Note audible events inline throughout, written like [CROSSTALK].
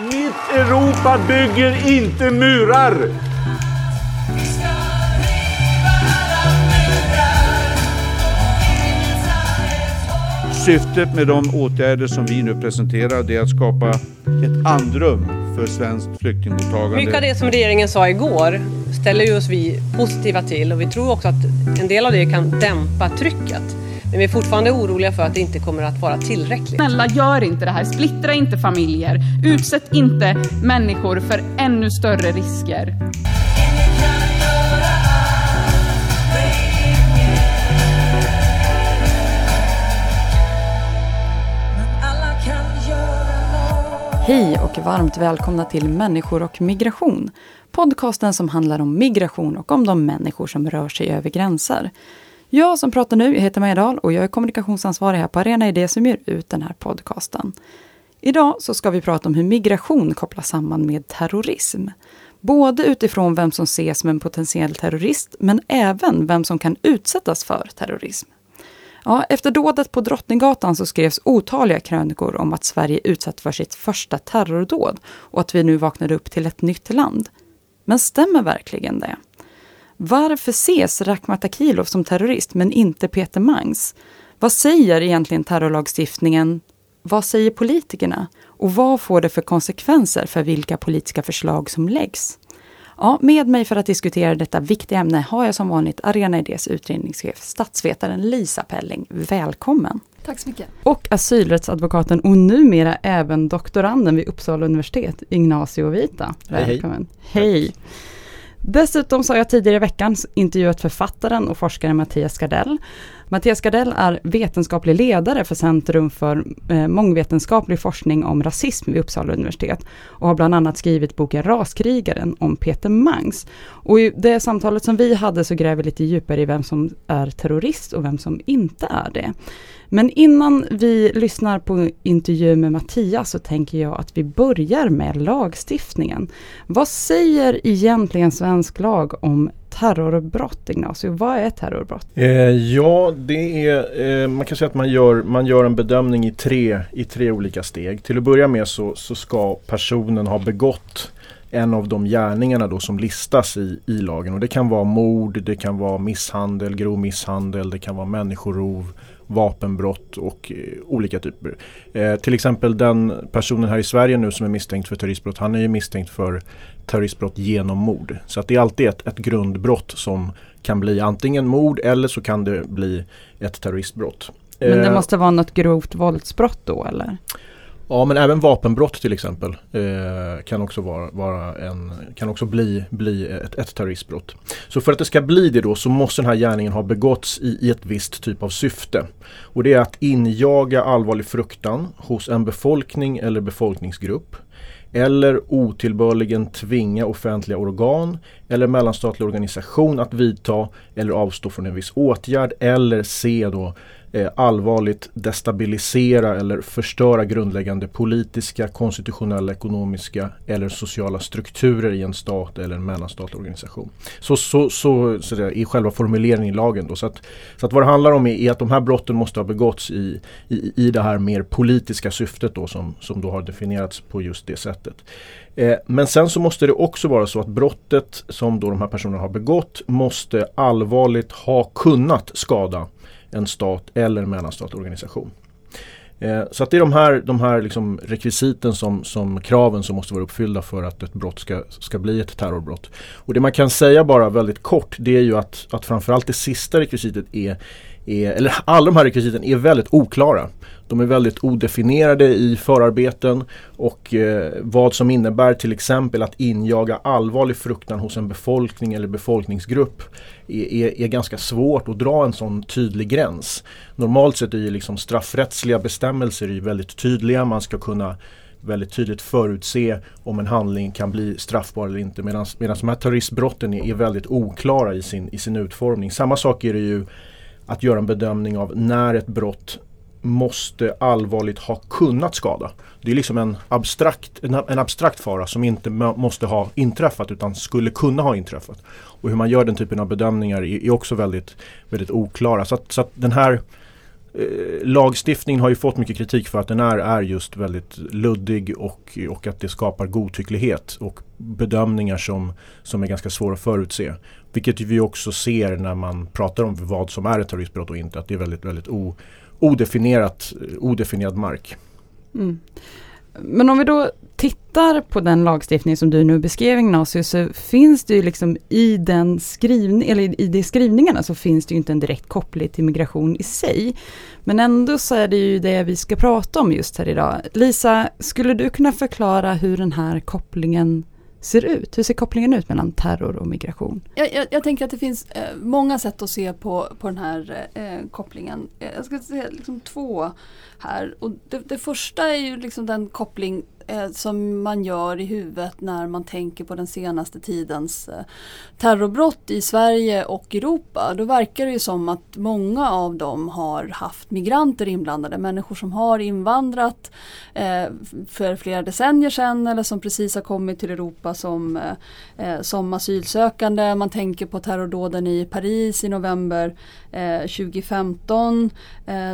Mitt Europa bygger inte murar! Syftet med de åtgärder som vi nu presenterar är att skapa ett andrum för svenskt flyktingmottagande. Mycket av det som regeringen sa igår ställer ju oss vi positiva till och vi tror också att en del av det kan dämpa trycket. Men vi är fortfarande oroliga för att det inte kommer att vara tillräckligt. Snälla, gör inte det här. Splittra inte familjer. Utsätt inte människor för ännu större risker. Hej och varmt välkomna till Människor och migration. Podcasten som handlar om migration och om de människor som rör sig över gränser. Jag som pratar nu, jag heter Maja Dahl och jag är kommunikationsansvarig här på Arena Idé som ger ut den här podcasten. Idag så ska vi prata om hur migration kopplas samman med terrorism. Både utifrån vem som ses som en potentiell terrorist, men även vem som kan utsättas för terrorism. Ja, efter dådet på Drottninggatan så skrevs otaliga krönikor om att Sverige utsatt för sitt första terrordåd och att vi nu vaknade upp till ett nytt land. Men stämmer verkligen det? Varför ses Rakhmat Akilov som terrorist men inte Peter Mangs? Vad säger egentligen terrorlagstiftningen? Vad säger politikerna? Och vad får det för konsekvenser för vilka politiska förslag som läggs? Ja, med mig för att diskutera detta viktiga ämne har jag som vanligt Arena Idés utredningschef, statsvetaren Lisa Pelling. Välkommen! Tack så mycket. Och asylrättsadvokaten och numera även doktoranden vid Uppsala universitet, Ignacio Vita. Välkommen! Hej! hej. Dessutom så har jag tidigare i veckan intervjuat författaren och forskaren Mattias Gardell. Mattias Gardell är vetenskaplig ledare för Centrum för eh, mångvetenskaplig forskning om rasism vid Uppsala universitet och har bland annat skrivit boken Raskrigaren om Peter Mangs. Och i det samtalet som vi hade så gräver vi lite djupare i vem som är terrorist och vem som inte är det. Men innan vi lyssnar på intervju med Mattias så tänker jag att vi börjar med lagstiftningen. Vad säger egentligen svensk lag om terrorbrott, Ignacio? Vad är terrorbrott? Eh, ja, det är, eh, man kan säga att man gör, man gör en bedömning i tre, i tre olika steg. Till att börja med så, så ska personen ha begått en av de gärningarna då som listas i, i lagen. Och det kan vara mord, det kan vara misshandel, grov misshandel, det kan vara människorov, vapenbrott och eh, olika typer. Eh, till exempel den personen här i Sverige nu som är misstänkt för terroristbrott, han är ju misstänkt för terroristbrott genom mord. Så att det är alltid ett, ett grundbrott som kan bli antingen mord eller så kan det bli ett terroristbrott. Men det eh, måste vara något grovt våldsbrott då eller? Ja men även vapenbrott till exempel eh, kan också, vara, vara en, kan också bli, bli ett, ett terroristbrott. Så för att det ska bli det då så måste den här gärningen ha begåtts i, i ett visst typ av syfte. Och det är att injaga allvarlig fruktan hos en befolkning eller befolkningsgrupp eller otillbörligen tvinga offentliga organ eller mellanstatlig organisation att vidta eller avstå från en viss åtgärd eller se då Eh, allvarligt destabilisera eller förstöra grundläggande politiska, konstitutionella, ekonomiska eller sociala strukturer i en stat eller en mellanstatlig organisation. Så, så, så, så det, i själva formuleringen i lagen. Då. Så, att, så att vad det handlar om är, är att de här brotten måste ha begåtts i, i, i det här mer politiska syftet då, som, som då har definierats på just det sättet. Eh, men sen så måste det också vara så att brottet som då de här personerna har begått måste allvarligt ha kunnat skada en stat eller en mellanstatlig organisation. Eh, så att det är de här, de här liksom rekvisiten som, som kraven som måste vara uppfyllda för att ett brott ska, ska bli ett terrorbrott. Och det man kan säga bara väldigt kort det är ju att, att framförallt det sista rekvisitet är, är eller alla de här rekvisiten är väldigt oklara. De är väldigt odefinierade i förarbeten och eh, vad som innebär till exempel att injaga allvarlig fruktan hos en befolkning eller befolkningsgrupp är, är, är ganska svårt att dra en sån tydlig gräns. Normalt sett är ju liksom straffrättsliga bestämmelser väldigt tydliga. Man ska kunna väldigt tydligt förutse om en handling kan bli straffbar eller inte. Medan de här terroristbrotten är, är väldigt oklara i sin, i sin utformning. Samma sak är det ju att göra en bedömning av när ett brott måste allvarligt ha kunnat skada. Det är liksom en abstrakt, en, en abstrakt fara som inte måste ha inträffat utan skulle kunna ha inträffat. Och hur man gör den typen av bedömningar är, är också väldigt, väldigt oklara. Så, att, så att den här eh, lagstiftningen har ju fått mycket kritik för att den är, är just väldigt luddig och, och att det skapar godtycklighet och bedömningar som, som är ganska svåra att förutse. Vilket vi också ser när man pratar om vad som är ett terroristbrott och inte. Att det är väldigt, väldigt o, odefinierat, odefinierad mark. Mm. Men om vi då tittar på den lagstiftning som du nu beskrev Ignacio så finns det ju liksom i den skrivning, eller i de skrivningarna så finns det ju inte en direkt koppling till migration i sig. Men ändå så är det ju det vi ska prata om just här idag. Lisa, skulle du kunna förklara hur den här kopplingen ser ut? Hur ser kopplingen ut mellan terror och migration? Jag, jag, jag tänker att det finns eh, många sätt att se på, på den här eh, kopplingen. Eh, jag ska säga liksom två här. Och det, det första är ju liksom den koppling eh, som man gör i huvudet när man tänker på den senaste tidens eh, terrorbrott i Sverige och Europa. Då verkar det ju som att många av dem har haft migranter inblandade. Människor som har invandrat eh, för flera decennier sedan eller som precis har kommit till Europa som, eh, eh, som asylsökande. Man tänker på terrordåden i Paris i november eh, 2015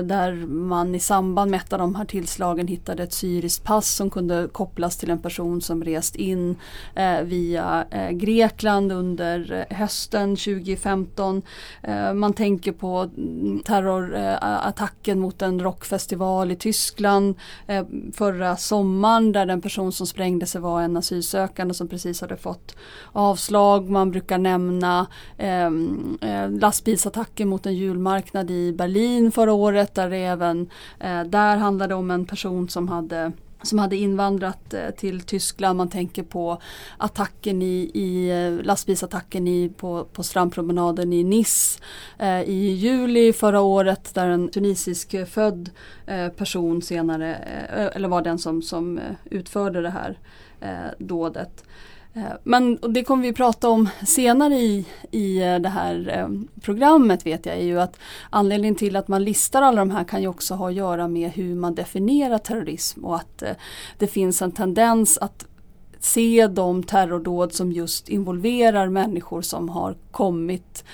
där man i samband med ett av de här tillslagen hittade ett syriskt pass som kunde kopplas till en person som rest in eh, via eh, Grekland under eh, hösten 2015. Eh, man tänker på mm, terrorattacken eh, mot en rockfestival i Tyskland förra sommaren där den person som sprängde sig var en asylsökande som precis hade fått avslag. Man brukar nämna ehm, lastbilsattacken mot en julmarknad i Berlin förra året där det även eh, där handlade om en person som hade som hade invandrat eh, till Tyskland. Man tänker på attacken i, i eh, lastbilsattacken i, på, på strandpromenaden i Nice eh, i juli förra året där en tunisisk född eh, person senare, eh, eller var den som, som eh, utförde det här dådet. Eh, men det kommer vi prata om senare i, i eh, det här eh, programmet vet jag är ju att anledningen till att man listar alla de här kan ju också ha att göra med hur man definierar terrorism och att det finns en tendens att se de terrordåd som just involverar människor som har kommit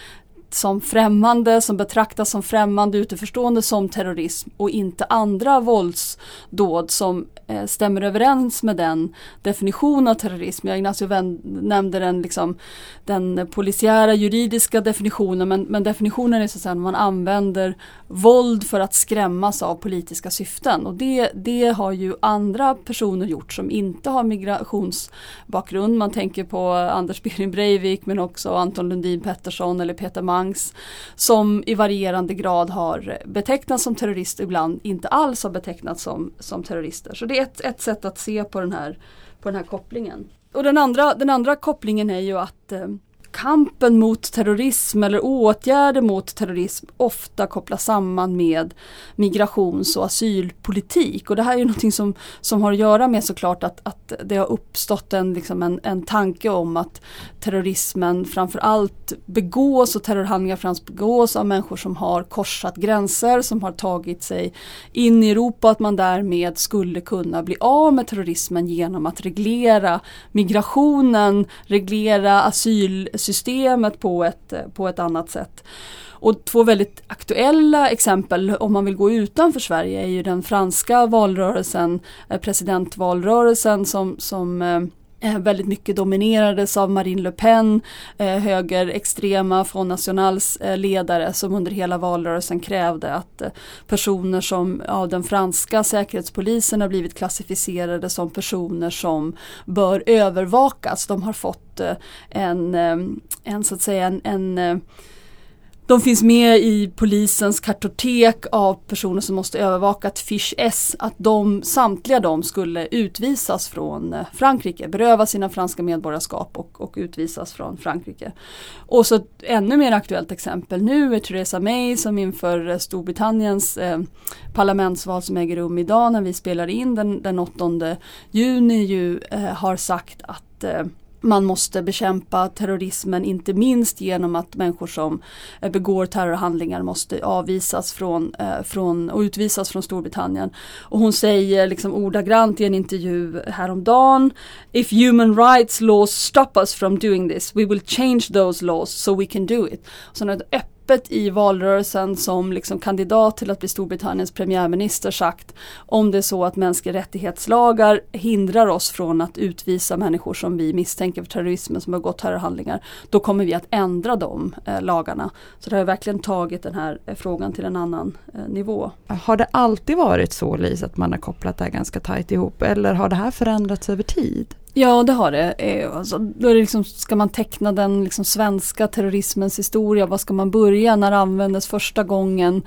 som främmande, som betraktas som främmande utiförstående som terrorism och inte andra våldsdåd som eh, stämmer överens med den definition av terrorism. Jag Ignacio nämnde den, liksom, den polisiära juridiska definitionen men, men definitionen är så att säga, man använder våld för att skrämmas av politiska syften och det, det har ju andra personer gjort som inte har migrationsbakgrund. Man tänker på Anders Behring Breivik men också Anton Lundin Pettersson eller Peter Mangs som i varierande grad har betecknats som terrorister ibland inte alls har betecknats som, som terrorister. Så det är ett, ett sätt att se på den här, på den här kopplingen. Och den andra, den andra kopplingen är ju att eh, kampen mot terrorism eller åtgärder mot terrorism ofta kopplas samman med migrations och asylpolitik. Och det här är ju någonting som, som har att göra med såklart att, att det har uppstått en, liksom en, en tanke om att terrorismen framförallt begås och terrorhandlingar framförallt begås av människor som har korsat gränser, som har tagit sig in i Europa, att man därmed skulle kunna bli av med terrorismen genom att reglera migrationen, reglera asyl systemet på ett, på ett annat sätt. Och två väldigt aktuella exempel om man vill gå utanför Sverige är ju den franska valrörelsen, eh, presidentvalrörelsen som, som Eh, Eh, väldigt mycket dominerades av Marine Le Pen, eh, högerextrema Front Nationals eh, ledare som under hela valrörelsen krävde att eh, personer som av den franska säkerhetspolisen har blivit klassificerade som personer som bör övervakas. De har fått eh, en, eh, en så att säga en, en de finns med i polisens kartotek av personer som måste övervaka att Fish S. Att de, samtliga de skulle utvisas från eh, Frankrike, berövas sina franska medborgarskap och, och utvisas från Frankrike. Och så ett ännu mer aktuellt exempel nu är Theresa May som inför eh, Storbritanniens eh, parlamentsval som äger rum idag när vi spelar in den, den 8 juni ju eh, har sagt att eh, man måste bekämpa terrorismen inte minst genom att människor som eh, begår terrorhandlingar måste avvisas från, eh, från och utvisas från Storbritannien. Och hon säger liksom ordagrant i en intervju häromdagen If human rights laws stop us from doing this we will change those laws so we can do it. Så ett öppet i valrörelsen som liksom kandidat till att bli Storbritanniens premiärminister sagt om det är så att mänskliga rättighetslagar hindrar oss från att utvisa människor som vi misstänker för terrorismen som har gått terrorhandlingar, då kommer vi att ändra de eh, lagarna. Så det har verkligen tagit den här eh, frågan till en annan eh, nivå. Har det alltid varit så Lisa att man har kopplat det här ganska tajt ihop eller har det här förändrats över tid? Ja det har det. Eh, alltså, då är det liksom, ska man teckna den liksom svenska terrorismens historia? Var ska man börja? När användes första gången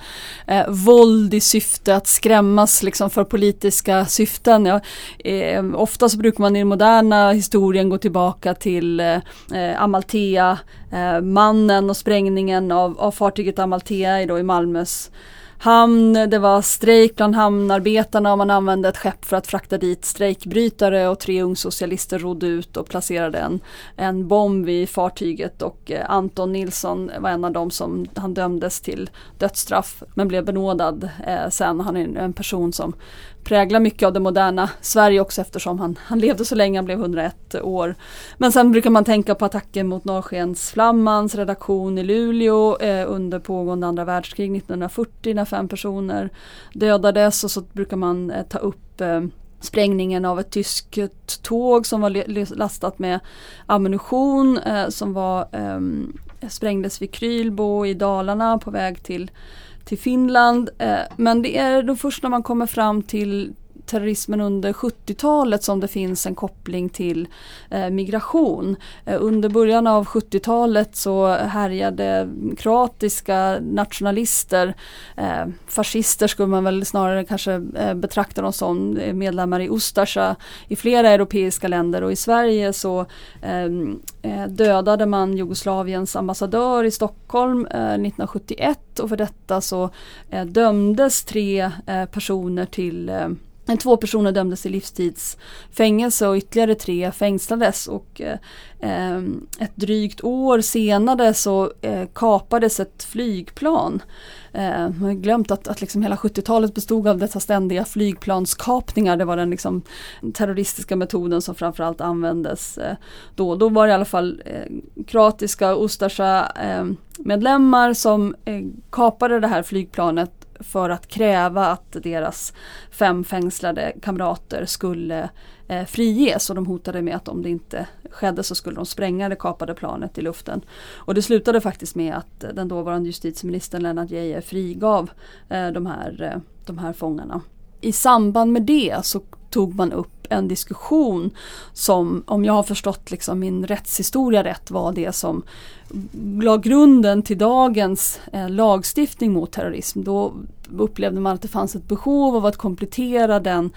eh, våld i syfte att skrämmas liksom, för politiska syften? Ja, eh, ofta så brukar man i den moderna historien gå tillbaka till eh, eh Amalthea, eh, mannen och sprängningen av, av fartyget Amalthea då i Malmös hamn, det var strejk bland hamnarbetarna och man använde ett skepp för att frakta dit strejkbrytare och tre ungsocialister rodde ut och placerade en, en bomb vid fartyget och eh, Anton Nilsson var en av dem som han dömdes till dödsstraff men blev benådad eh, sen. Han är en person som präglar mycket av det moderna Sverige också eftersom han, han levde så länge, han blev 101 år. Men sen brukar man tänka på attacken mot Norrskensflammans redaktion i Luleå eh, under pågående andra världskrig 1940 när fem personer dödades och så brukar man eh, ta upp eh, sprängningen av ett tyskt tåg som var lastat med ammunition eh, som var, eh, sprängdes vid Krylbo i Dalarna på väg till till Finland. Eh, men det är då först när man kommer fram till terrorismen under 70-talet som det finns en koppling till eh, migration. Eh, under början av 70-talet så härjade kroatiska nationalister, eh, fascister skulle man väl snarare kanske eh, betrakta dem som eh, medlemmar i Ustasja i flera europeiska länder och i Sverige så ehm, eh, dödade man Jugoslaviens ambassadör i Stockholm eh, 1971 och för detta så eh, dömdes tre personer till Två personer dömdes till livstidsfängelse och ytterligare tre fängslades och eh, ehm, ett drygt år senare så eh, kapades ett flygplan. Eh, man har glömt att, att liksom hela 70-talet bestod av dessa ständiga flygplanskapningar. Det var den liksom terroristiska metoden som framförallt användes eh, då. Då var det i alla fall eh, kroatiska Ustasja eh, medlemmar som eh, kapade det här flygplanet för att kräva att deras fem fängslade kamrater skulle eh, friges och de hotade med att om det inte skedde så skulle de spränga det kapade planet i luften. Och det slutade faktiskt med att den dåvarande justitieministern Lennart Geijer frigav eh, de, här, eh, de här fångarna. I samband med det så tog man upp en diskussion som, om jag har förstått liksom min rättshistoria rätt, var det som la grunden till dagens eh, lagstiftning mot terrorism. Då upplevde man att det fanns ett behov av att komplettera den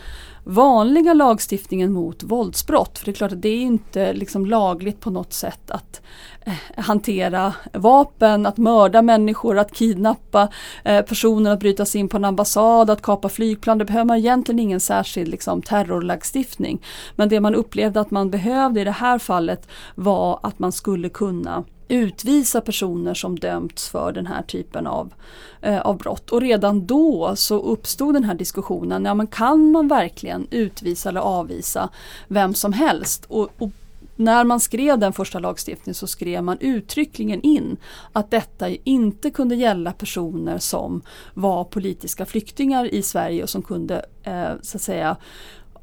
vanliga lagstiftningen mot våldsbrott. För det är klart att det är inte liksom lagligt på något sätt att eh, hantera vapen, att mörda människor, att kidnappa eh, personer, att bryta sig in på en ambassad, att kapa flygplan. Det behöver man egentligen ingen särskild liksom, terrorlagstiftning. Men det man upplevde att man behövde i det här fallet var att man skulle kunna utvisa personer som dömts för den här typen av, eh, av brott. Och redan då så uppstod den här diskussionen, ja men kan man verkligen utvisa eller avvisa vem som helst? Och, och när man skrev den första lagstiftningen så skrev man uttryckligen in att detta inte kunde gälla personer som var politiska flyktingar i Sverige och som kunde eh, så att säga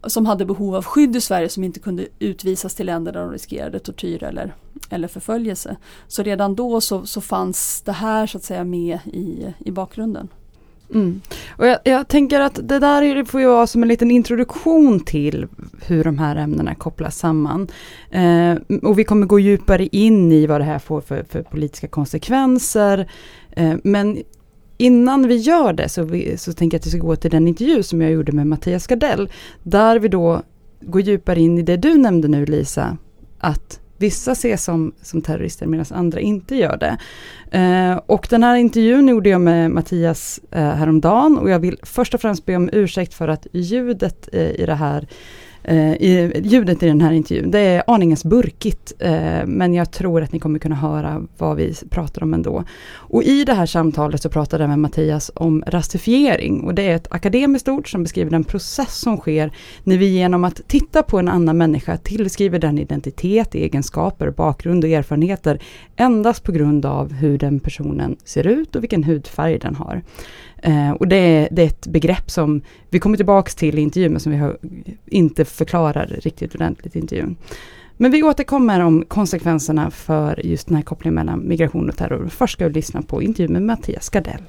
som hade behov av skydd i Sverige som inte kunde utvisas till länder där de riskerade tortyr eller, eller förföljelse. Så redan då så, så fanns det här så att säga med i, i bakgrunden. Mm. Och jag, jag, tänker att det där får ju vara som en liten introduktion till hur de här ämnena kopplas samman. Eh, och vi kommer gå djupare in i vad det här får för, för politiska konsekvenser. Eh, men innan vi gör det så, vi, så tänker jag att vi ska gå till den intervju som jag gjorde med Mattias Gardell. Där vi då går djupare in i det du nämnde nu Lisa, att vissa ses som, som terrorister medan andra inte gör det. Eh, och den här intervjun gjorde jag med Mattias eh, häromdagen och jag vill först och främst be om ursäkt för att ljudet eh, i det här eh, ljudet i den här intervjun. Det är aningens burkigt, eh, men jag tror att ni kommer kunna höra vad vi pratar om ändå. Och i det här samtalet så pratade jag med Mattias om rasifiering och det är ett akademiskt ord som beskriver den process som sker när vi genom att titta på en annan människa tillskriver den identitet, egenskaper, bakgrund och erfarenheter endast på grund av hur den personen ser ut och vilken hudfärg den har. Eh, och det är, det är, ett begrepp som vi kommer tillbaks till i intervjun, men som vi har, inte förklarar riktigt ordentligt i intervjun. Men vi återkommer om konsekvenserna för just den här kopplingen mellan migration och terror. Först ska vi lyssna på intervjun med Mattias Gardell.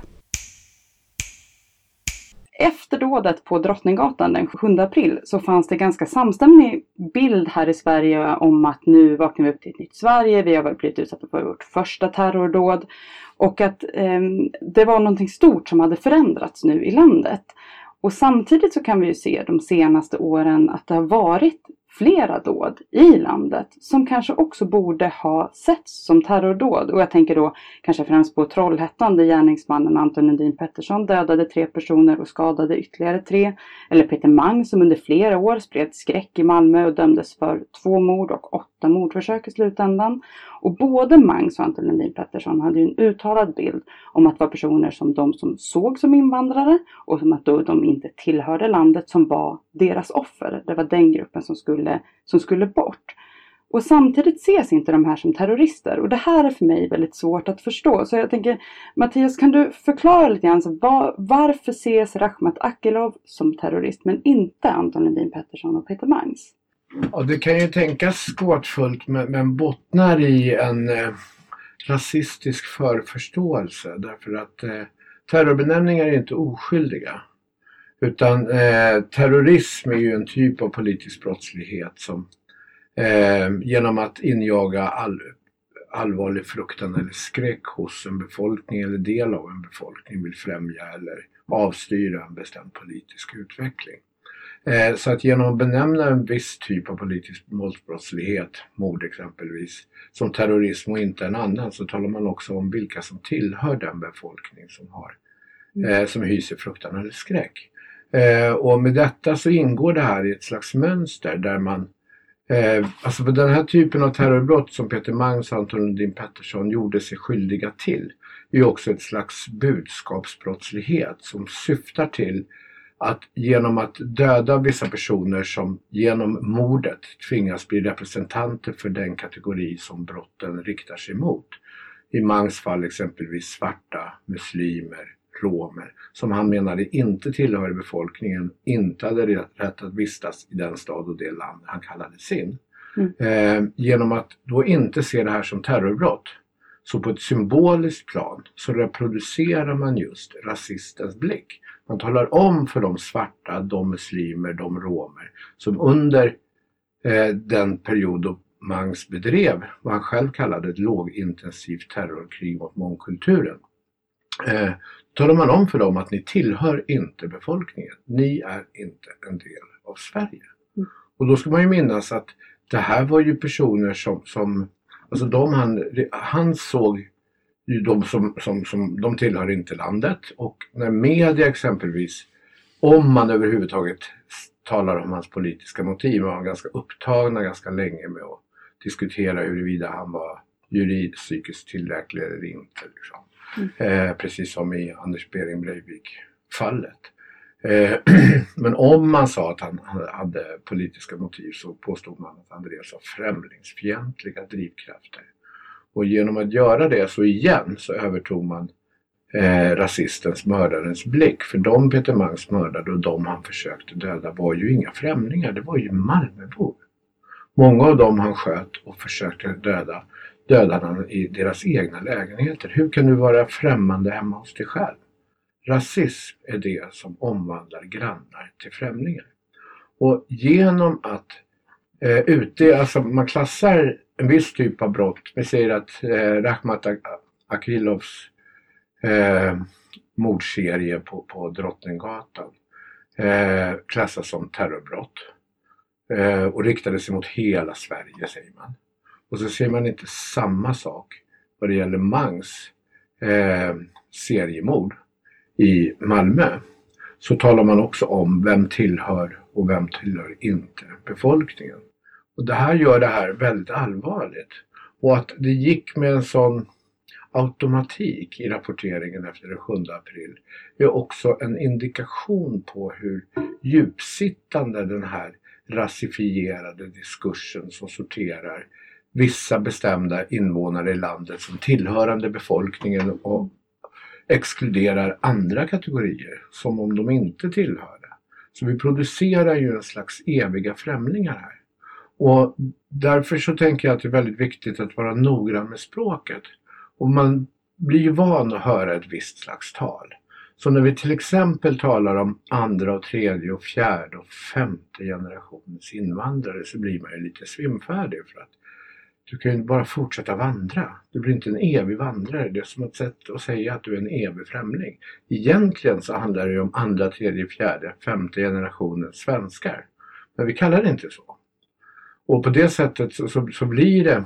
Efter dådet på Drottninggatan den 7 april så fanns det ganska samstämmig bild här i Sverige om att nu vaknar vi upp till ett nytt Sverige, vi har blivit utsatta för vårt första terrordåd och att eh, det var någonting stort som hade förändrats nu i landet. Och samtidigt så kan vi ju se de senaste åren att det har varit flera dåd i landet som kanske också borde ha setts som terrordåd. Och jag tänker då kanske främst på Trollhättan där gärningsmannen Anton Lundin Pettersson dödade tre personer och skadade ytterligare tre. Eller Peter Mang som under flera år spred skräck i Malmö och dömdes för två mord och åtta mordförsök i slutändan. Och både Mangs och Anton Lundin Pettersson hade ju en uttalad bild om att det var personer som de som såg som invandrare och som att då de inte tillhörde landet som var deras offer. Det var den gruppen som skulle, som skulle bort. Och samtidigt ses inte de här som terrorister och det här är för mig väldigt svårt att förstå. Så jag tänker Mattias, kan du förklara lite grann så var, varför ses Rakhmat Akilov som terrorist men inte Anton Lundin Pettersson och Peter Mangs? Ja, det kan ju tänkas gåtfullt men, men bottnar i en eh, rasistisk förförståelse därför att eh, terrorbenämningar är inte oskyldiga. Utan eh, terrorism är ju en typ av politisk brottslighet som eh, genom att injaga all, allvarlig fruktan eller skräck hos en befolkning eller del av en befolkning vill främja eller avstyra en bestämd politisk utveckling. Eh, så att genom att benämna en viss typ av politisk våldsbrottslighet, mord exempelvis, som terrorism och inte en annan så talar man också om vilka som tillhör den befolkning som, har, mm. eh, som hyser fruktan eller skräck. Eh, och med detta så ingår det här i ett slags mönster där man Eh, alltså för den här typen av terrorbrott som Peter Mangs och Anton Lundin Pettersson gjorde sig skyldiga till är också ett slags budskapsbrottslighet som syftar till att genom att döda vissa personer som genom mordet tvingas bli representanter för den kategori som brotten riktar sig mot. I Mangs fall exempelvis svarta, muslimer, romer som han menade inte tillhörde befolkningen, inte hade rätt att vistas i den stad och det land han kallade sin. Mm. Eh, genom att då inte se det här som terrorbrott så på ett symboliskt plan så reproducerar man just rasistens blick. Man talar om för de svarta, de muslimer, de romer som under eh, den period då Mangs bedrev vad han själv kallade ett lågintensivt terrorkrig mot mångkulturen. Eh, talar man om för dem att ni tillhör inte befolkningen. Ni är inte en del av Sverige. Mm. Och då ska man ju minnas att det här var ju personer som, som alltså de han, han såg de som, som, som, de tillhör inte landet och när media exempelvis, om man överhuvudtaget talar om hans politiska motiv, var ganska upptagna ganska länge med att diskutera huruvida han var juridiskt psykiskt tillräcklig eller inte. Liksom. Mm. Eh, precis som i Anders Behring Breivik-fallet. Eh, [CLEARS THROAT] men om man sa att han hade politiska motiv så påstod man att han drevs av främlingsfientliga drivkrafter. Och genom att göra det så igen så övertog man eh, rasistens, mördarens blick. För de Peter Mangs mördade och de han försökte döda var ju inga främlingar, det var ju Malmöbor. Många av dem han sköt och försökte döda dödade han i deras egna lägenheter. Hur kan du vara främmande hemma hos dig själv? Rasism är det som omvandlar grannar till främlingar. Och genom att eh, ute, alltså man klassar en viss typ av brott. Vi säger att eh, Rakhmat Akilovs eh, mordserie på, på Drottninggatan eh, klassas som terrorbrott. Eh, och riktade sig mot hela Sverige säger man. Och så ser man inte samma sak vad det gäller Mangs eh, seriemord i Malmö. Så talar man också om vem tillhör och vem tillhör inte befolkningen. Och det här gör det här väldigt allvarligt. Och att det gick med en sån automatik i rapporteringen efter den 7 april är också en indikation på hur djupsittande den här rasifierade diskursen som sorterar vissa bestämda invånare i landet som tillhörande befolkningen och exkluderar andra kategorier som om de inte tillhörde. Så vi producerar ju en slags eviga främlingar här. Och därför så tänker jag att det är väldigt viktigt att vara noggrann med språket. Och man blir ju van att höra ett visst slags tal. Så när vi till exempel talar om andra och tredje och fjärde och femte generationens invandrare så blir man ju lite svimfärdig för att du kan ju inte bara fortsätta vandra. Du blir inte en evig vandrare. Det är som ett sätt att säga att du är en evig främling. Egentligen så handlar det ju om andra, tredje, fjärde, femte generationens svenskar. Men vi kallar det inte så. Och på det sättet så, så, så blir det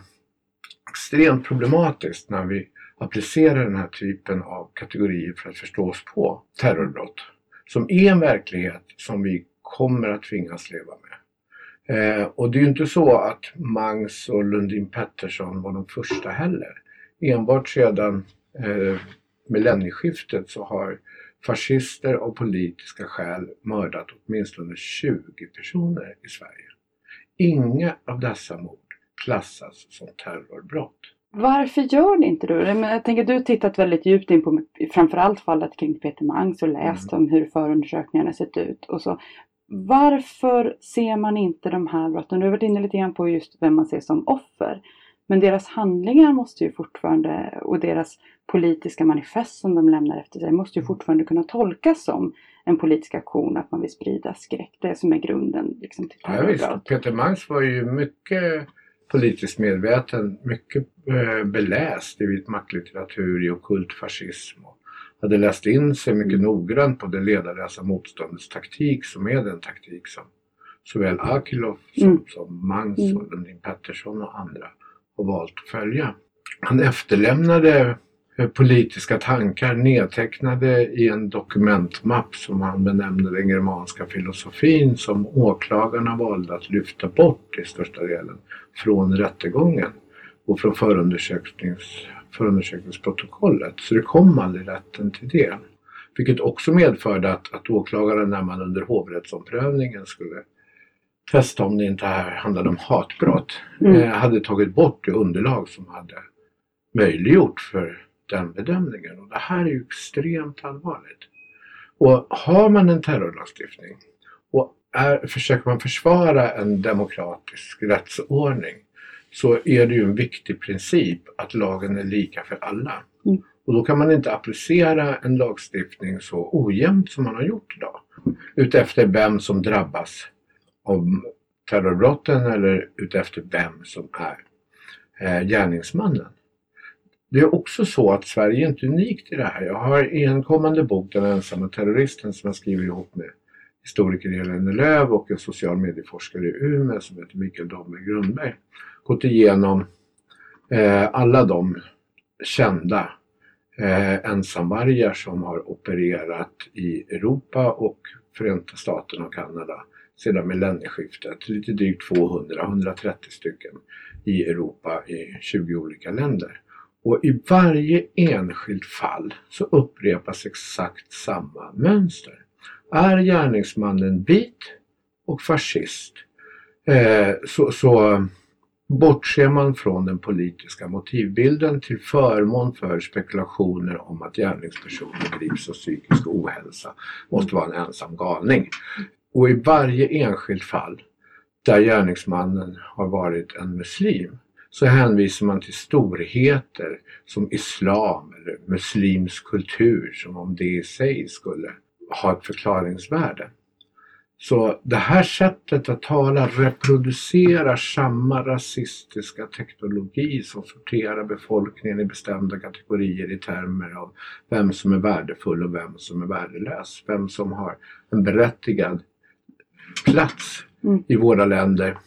extremt problematiskt när vi applicerar den här typen av kategorier för att förstå oss på terrorbrott. Som är en verklighet som vi kommer att tvingas leva med. Eh, och det är ju inte så att Mangs och Lundin Pettersson var de första heller. Enbart sedan eh, millennieskiftet så har fascister av politiska skäl mördat åtminstone 20 personer i Sverige. Inga av dessa mord klassas som terrorbrott. Varför gör ni inte det? Jag tänker du har tittat väldigt djupt in på framförallt fallet kring Peter Mangs och läst mm. om hur förundersökningarna sett ut. Och så. Varför ser man inte de här brotten? Du har varit inne lite grann på just vem man ser som offer. Men deras handlingar måste ju fortfarande och deras politiska manifest som de lämnar efter sig måste ju fortfarande kunna tolkas som en politisk aktion, att man vill sprida skräck. Det som är grunden liksom, till ja, visst. Peter Mangs var ju mycket politiskt medveten, mycket eh, beläst i vit maktlitteratur, i ockult fascism och hade läst in sig mycket mm. noggrant på det ledarlösa motståndets taktik som är den taktik som såväl Akilov som, mm. som Mangs mm. och Lundin Pettersson och andra har valt att följa. Han efterlämnade politiska tankar nedtecknade i en dokumentmapp som han benämnde den germanska filosofin som åklagarna valde att lyfta bort i största delen från rättegången och från förundersöknings förundersökningsprotokollet. Så det kom aldrig rätten till det. Vilket också medförde att, att åklagaren när man under hovrättsomprövningen skulle testa om det inte här handlade om hatbrott mm. eh, hade tagit bort det underlag som hade möjliggjort för den bedömningen. Och det här är ju extremt allvarligt. Och har man en terrorlagstiftning och är, försöker man försvara en demokratisk rättsordning så är det ju en viktig princip att lagen är lika för alla. Mm. Och då kan man inte applicera en lagstiftning så ojämnt som man har gjort idag. Utefter vem som drabbas av terrorbrotten eller utefter vem som är eh, gärningsmannen. Det är också så att Sverige är inte unikt i det här. Jag har i en kommande bok, Den ensamma terroristen, som jag skriver ihop med historiker Helene Löv och en social medieforskare i Umeå som heter Mikael Dahlberg Grundberg gått igenom eh, alla de kända eh, ensamvargar som har opererat i Europa och Förenta Staterna och Kanada sedan millennieskiftet. Lite drygt 200-130 stycken i Europa i 20 olika länder. Och i varje enskilt fall så upprepas exakt samma mönster. Är gärningsmannen bit och fascist eh, så, så bortser man från den politiska motivbilden till förmån för spekulationer om att gärningspersonen grips av psykisk ohälsa måste vara en ensam galning. Och i varje enskilt fall där gärningsmannen har varit en muslim så hänvisar man till storheter som islam eller muslimsk kultur som om det i sig skulle ha ett förklaringsvärde. Så det här sättet att tala reproducerar samma rasistiska teknologi som sorterar befolkningen i bestämda kategorier i termer av vem som är värdefull och vem som är värdelös. Vem som har en berättigad plats mm. i våra länder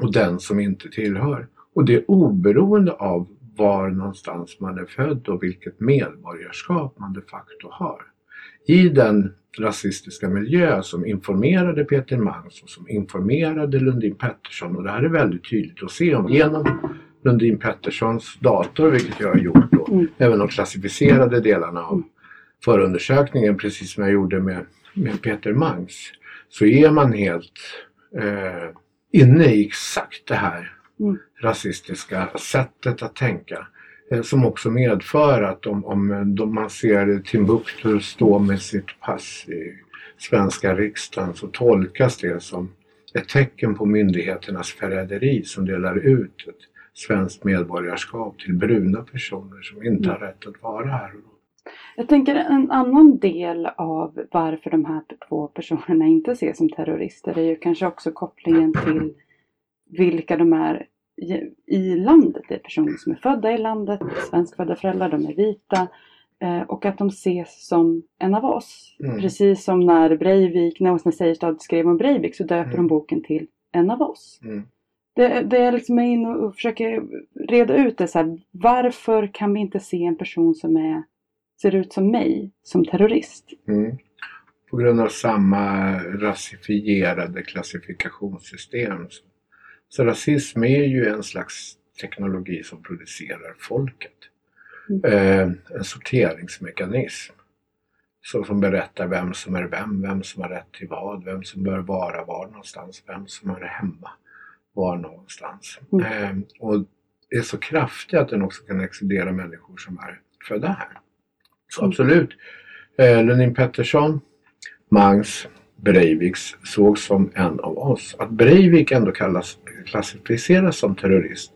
och den som inte tillhör. Och det är oberoende av var någonstans man är född och vilket medborgarskap man de facto har. i den rasistiska miljö som informerade Peter Mangs och som informerade Lundin Pettersson och det här är väldigt tydligt att se om genom Lundin Petterssons dator, vilket jag har gjort då, mm. även de klassificerade delarna av förundersökningen, precis som jag gjorde med, med Peter Mangs, så är man helt eh, inne i exakt det här mm. rasistiska sättet att tänka. Eh, som också medför att om, om, om man ser Timbuktu stå med sitt pass i svenska riksdagen så tolkas det som ett tecken på myndigheternas förräderi som delar ut ett svenskt medborgarskap till bruna personer som inte har rätt att vara här. Jag tänker en annan del av varför de här två personerna inte ses som terrorister är ju kanske också kopplingen till vilka de är i landet. Det är personer som är födda i landet, svenskfödda föräldrar, de är vita. Eh, och att de ses som en av oss. Mm. Precis som när Breivik, när Åsne Seierstad skrev om Breivik så döper mm. de boken till En av oss. Mm. Det, det är liksom in och försöker reda ut det så här, Varför kan vi inte se en person som är, ser ut som mig som terrorist? Mm. På grund av samma rasifierade klassifikationssystem så rasism är ju en slags teknologi som producerar folket. Mm. Eh, en sorteringsmekanism. Så som berättar vem som är vem, vem som har rätt till vad, vem som bör vara var någonstans, vem som är hemma var någonstans. Mm. Eh, och det är så kraftigt att den också kan exkludera människor som är födda här. Så mm. absolut, eh, Lenin Pettersson, Mangs, Breiviks sågs som en av oss. Att Breivik ändå kallas, klassificeras som terrorist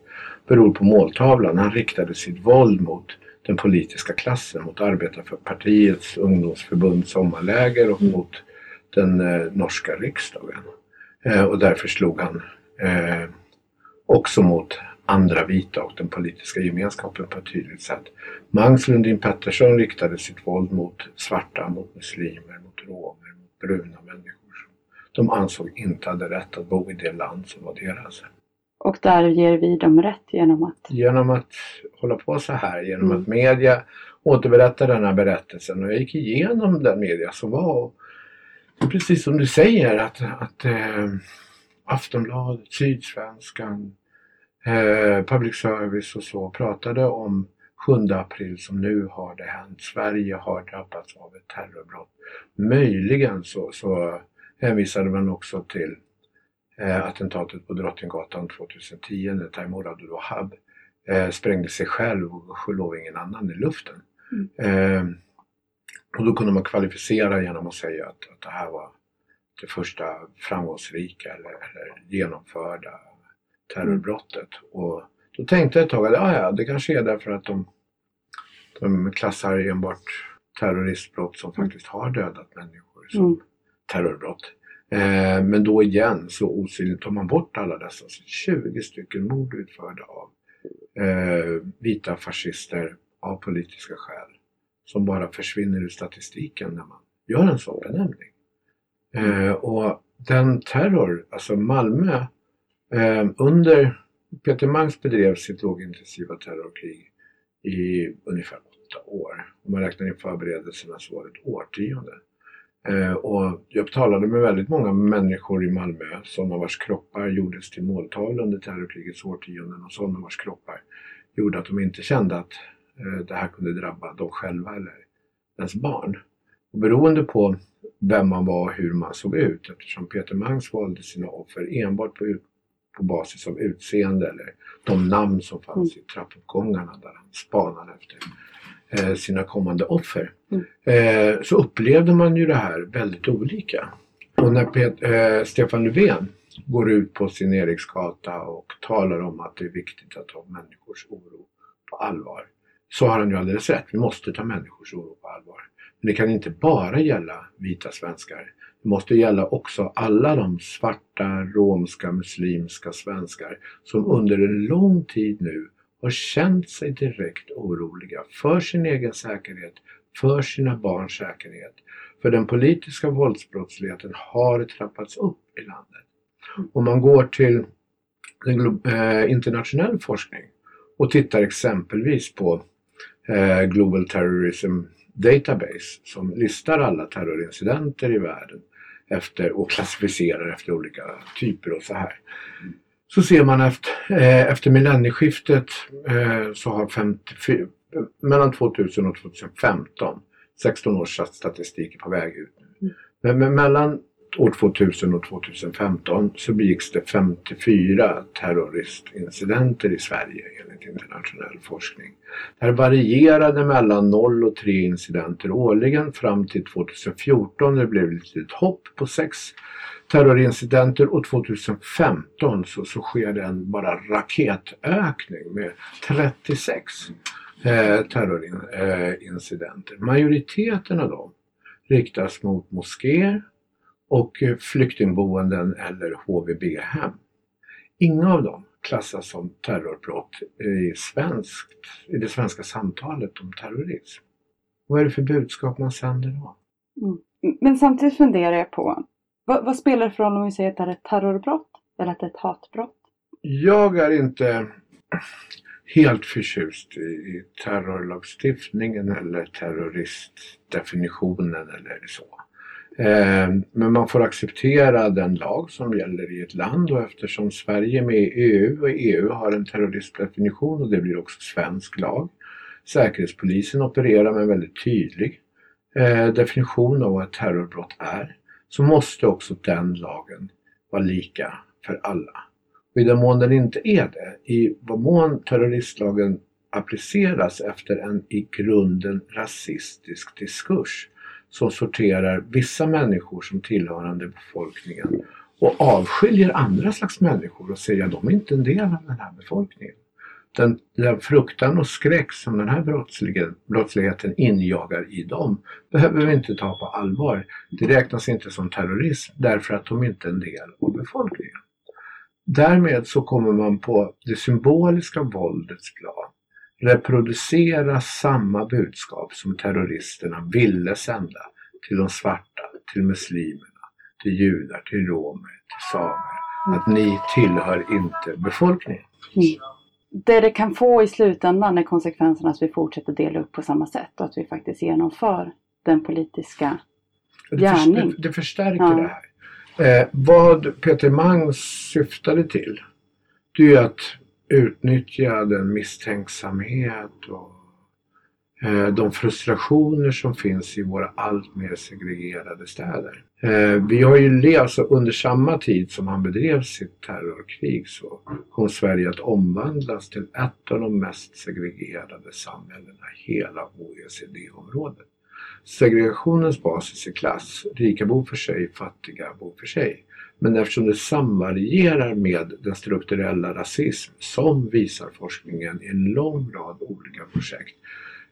beror på måltavlan. Han riktade sitt våld mot den politiska klassen, mot Arbetarpartiets ungdomsförbund sommarläger och mot den eh, norska riksdagen. Eh, och därför slog han eh, också mot andra vita och den politiska gemenskapen på ett tydligt sätt. Mangs Lundin Pettersson riktade sitt våld mot svarta, mot muslimer, mot romer bruna människor som de ansåg inte hade rätt att bo i det land som var deras. Och där ger vi dem rätt genom att? Genom att hålla på så här, genom mm. att media återberättar den här berättelsen. Och jag gick igenom den media som var. Och precis som du säger att, att äh, Aftonbladet, Sydsvenskan, äh, Public Service och så pratade om 7 april som nu har det hänt. Sverige har drabbats av ett terrorbrott. Möjligen så, så hänvisade man också till eh, attentatet på Drottninggatan 2010 när Taimur Abdul-Wahab eh, sprängde sig själv och sköt ingen annan i luften. Mm. Eh, och då kunde man kvalificera genom att säga att, att det här var det första framgångsrika eller, eller genomförda terrorbrottet. Och då tänkte jag ett tag att ja, ja, det kanske är därför att de de klassar enbart terroristbrott som faktiskt har dödat människor som mm. terrorbrott. Eh, men då igen så osynligt tar man bort alla dessa 20 stycken mord utförda av eh, vita fascister av politiska skäl som bara försvinner ur statistiken när man gör en sån benämning. Eh, och den terror, alltså Malmö, eh, under Peter Mangs bedrev sitt lågintensiva terrorkrig i ungefär åtta år. Om man räknar in förberedelserna så var det ett årtionde. Eh, och jag talade med väldigt många människor i Malmö, sådana vars kroppar gjordes till måltavla under terrorkrigets årtionden och sådana vars kroppar gjorde att de inte kände att eh, det här kunde drabba dem själva eller ens barn. Och beroende på vem man var och hur man såg ut, eftersom Peter Mangs valde sina offer enbart på på basis av utseende eller de namn som fanns i trappuppgångarna där han spanade efter eh, sina kommande offer. Mm. Eh, så upplevde man ju det här väldigt olika. Och när Pet eh, Stefan Löfven går ut på sin Eriksgata och talar om att det är viktigt att ta människors oro på allvar. Så har han ju alldeles rätt. Vi måste ta människors oro på allvar. Men det kan inte bara gälla vita svenskar. Det måste gälla också alla de svarta, romska, muslimska svenskar som under en lång tid nu har känt sig direkt oroliga för sin egen säkerhet, för sina barns säkerhet. För den politiska våldsbrottsligheten har trappats upp i landet. Om man går till eh, internationell forskning och tittar exempelvis på eh, Global Terrorism database som listar alla terrorincidenter i världen efter, och klassificerar efter olika typer och så här. Så ser man efter, eh, efter millennieskiftet eh, så har 54, mellan 2000 och 2015, 16 års statistik är på väg ut nu. Men, men mellan år 2000 och 2015 så begicks det 54 terroristincidenter i Sverige enligt internationell forskning. Det här varierade mellan 0 och 3 incidenter årligen fram till 2014. Det blev ett litet hopp på 6 terrorincidenter och 2015 så, så sker det en bara raketökning med 36 eh, terrorincidenter. Eh, Majoriteten av dem riktas mot moskéer och eh, flyktingboenden eller HVB-hem. Inga av dem klassas som terrorbrott i, svenskt, i det svenska samtalet om terrorism. Vad är det för budskap man sänder då? Mm. Men samtidigt funderar jag på, vad, vad, spelar det för roll om vi säger att det är ett terrorbrott eller att det är ett hatbrott? Jag är inte helt förtjust i, i terrorlagstiftningen eller terroristdefinitionen eller så. Eh, men man får acceptera den lag som gäller i ett land och eftersom Sverige är med i EU och EU har en terroristdefinition och det blir också svensk lag. Säkerhetspolisen opererar med en väldigt tydlig eh, definition av vad ett terrorbrott är. Så måste också den lagen vara lika för alla. Och I den mån den inte är det, i vad mån terroristlagen appliceras efter en i grunden rasistisk diskurs som sorterar vissa människor som tillhörande befolkningen och avskiljer andra slags människor och säger att de är inte en del av den här befolkningen. Den, den fruktan och skräck som den här brottsligheten injagar i dem behöver vi inte ta på allvar. Det räknas inte som terrorism därför att de inte är en del av befolkningen. Därmed så kommer man på det symboliska våldets plan reproducera samma budskap som terroristerna ville sända till de svarta, till muslimerna, till judar, till romer, till samer. Att ni tillhör inte befolkningen. Mm. Det det kan få i slutändan är konsekvenserna att vi fortsätter dela upp på samma sätt och att vi faktiskt genomför den politiska gärning. Det, förstärker ja. det här. Eh, vad Peter Mangs syftade till, det är att utnyttja den misstänksamhet och eh, de frustrationer som finns i våra allt mer segregerade städer. Eh, vi har ju levt, alltså under samma tid som han bedrev sitt terrorkrig så kom Sverige att omvandlas till ett av de mest segregerade samhällena i hela OECD-området. Segregationens basis är klass. Rika bor för sig, fattiga bor för sig. Men eftersom det samvarierar med den strukturella rasism som visar forskningen i en lång rad olika projekt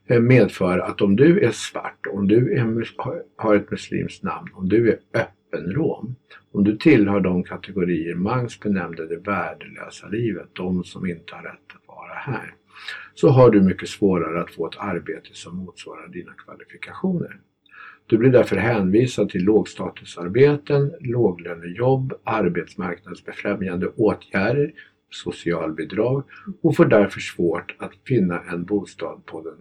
eh, medför att om du är svart, om du är, har ett muslimskt namn, om du är öppen rom, om du tillhör de kategorier Mangs benämnde det värdelösa livet, de som inte har rätt att vara här, så har du mycket svårare att få ett arbete som motsvarar dina kvalifikationer. Du blir därför hänvisad till lågstatusarbeten, låglönejobb, arbetsmarknadsbefrämjande åtgärder, socialbidrag och får därför svårt att finna en bostad på den